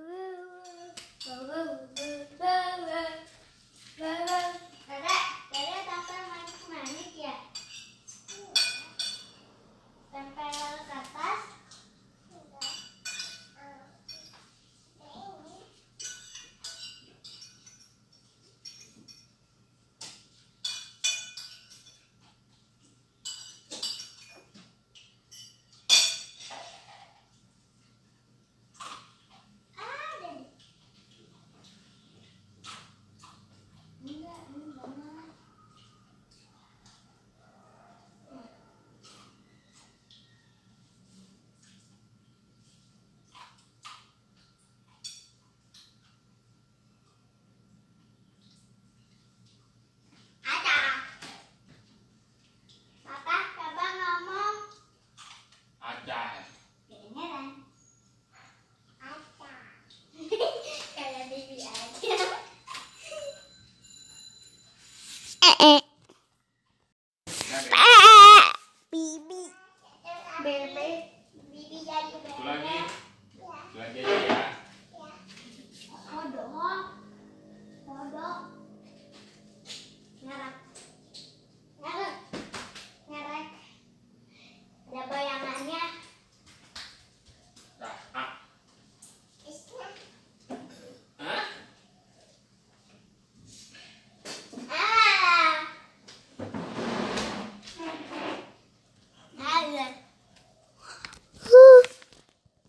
Woo, woo, woo, woo, woo. PE. PE. Bibi. Bebe. Bibi jadi bebe. Lagi. Lagi.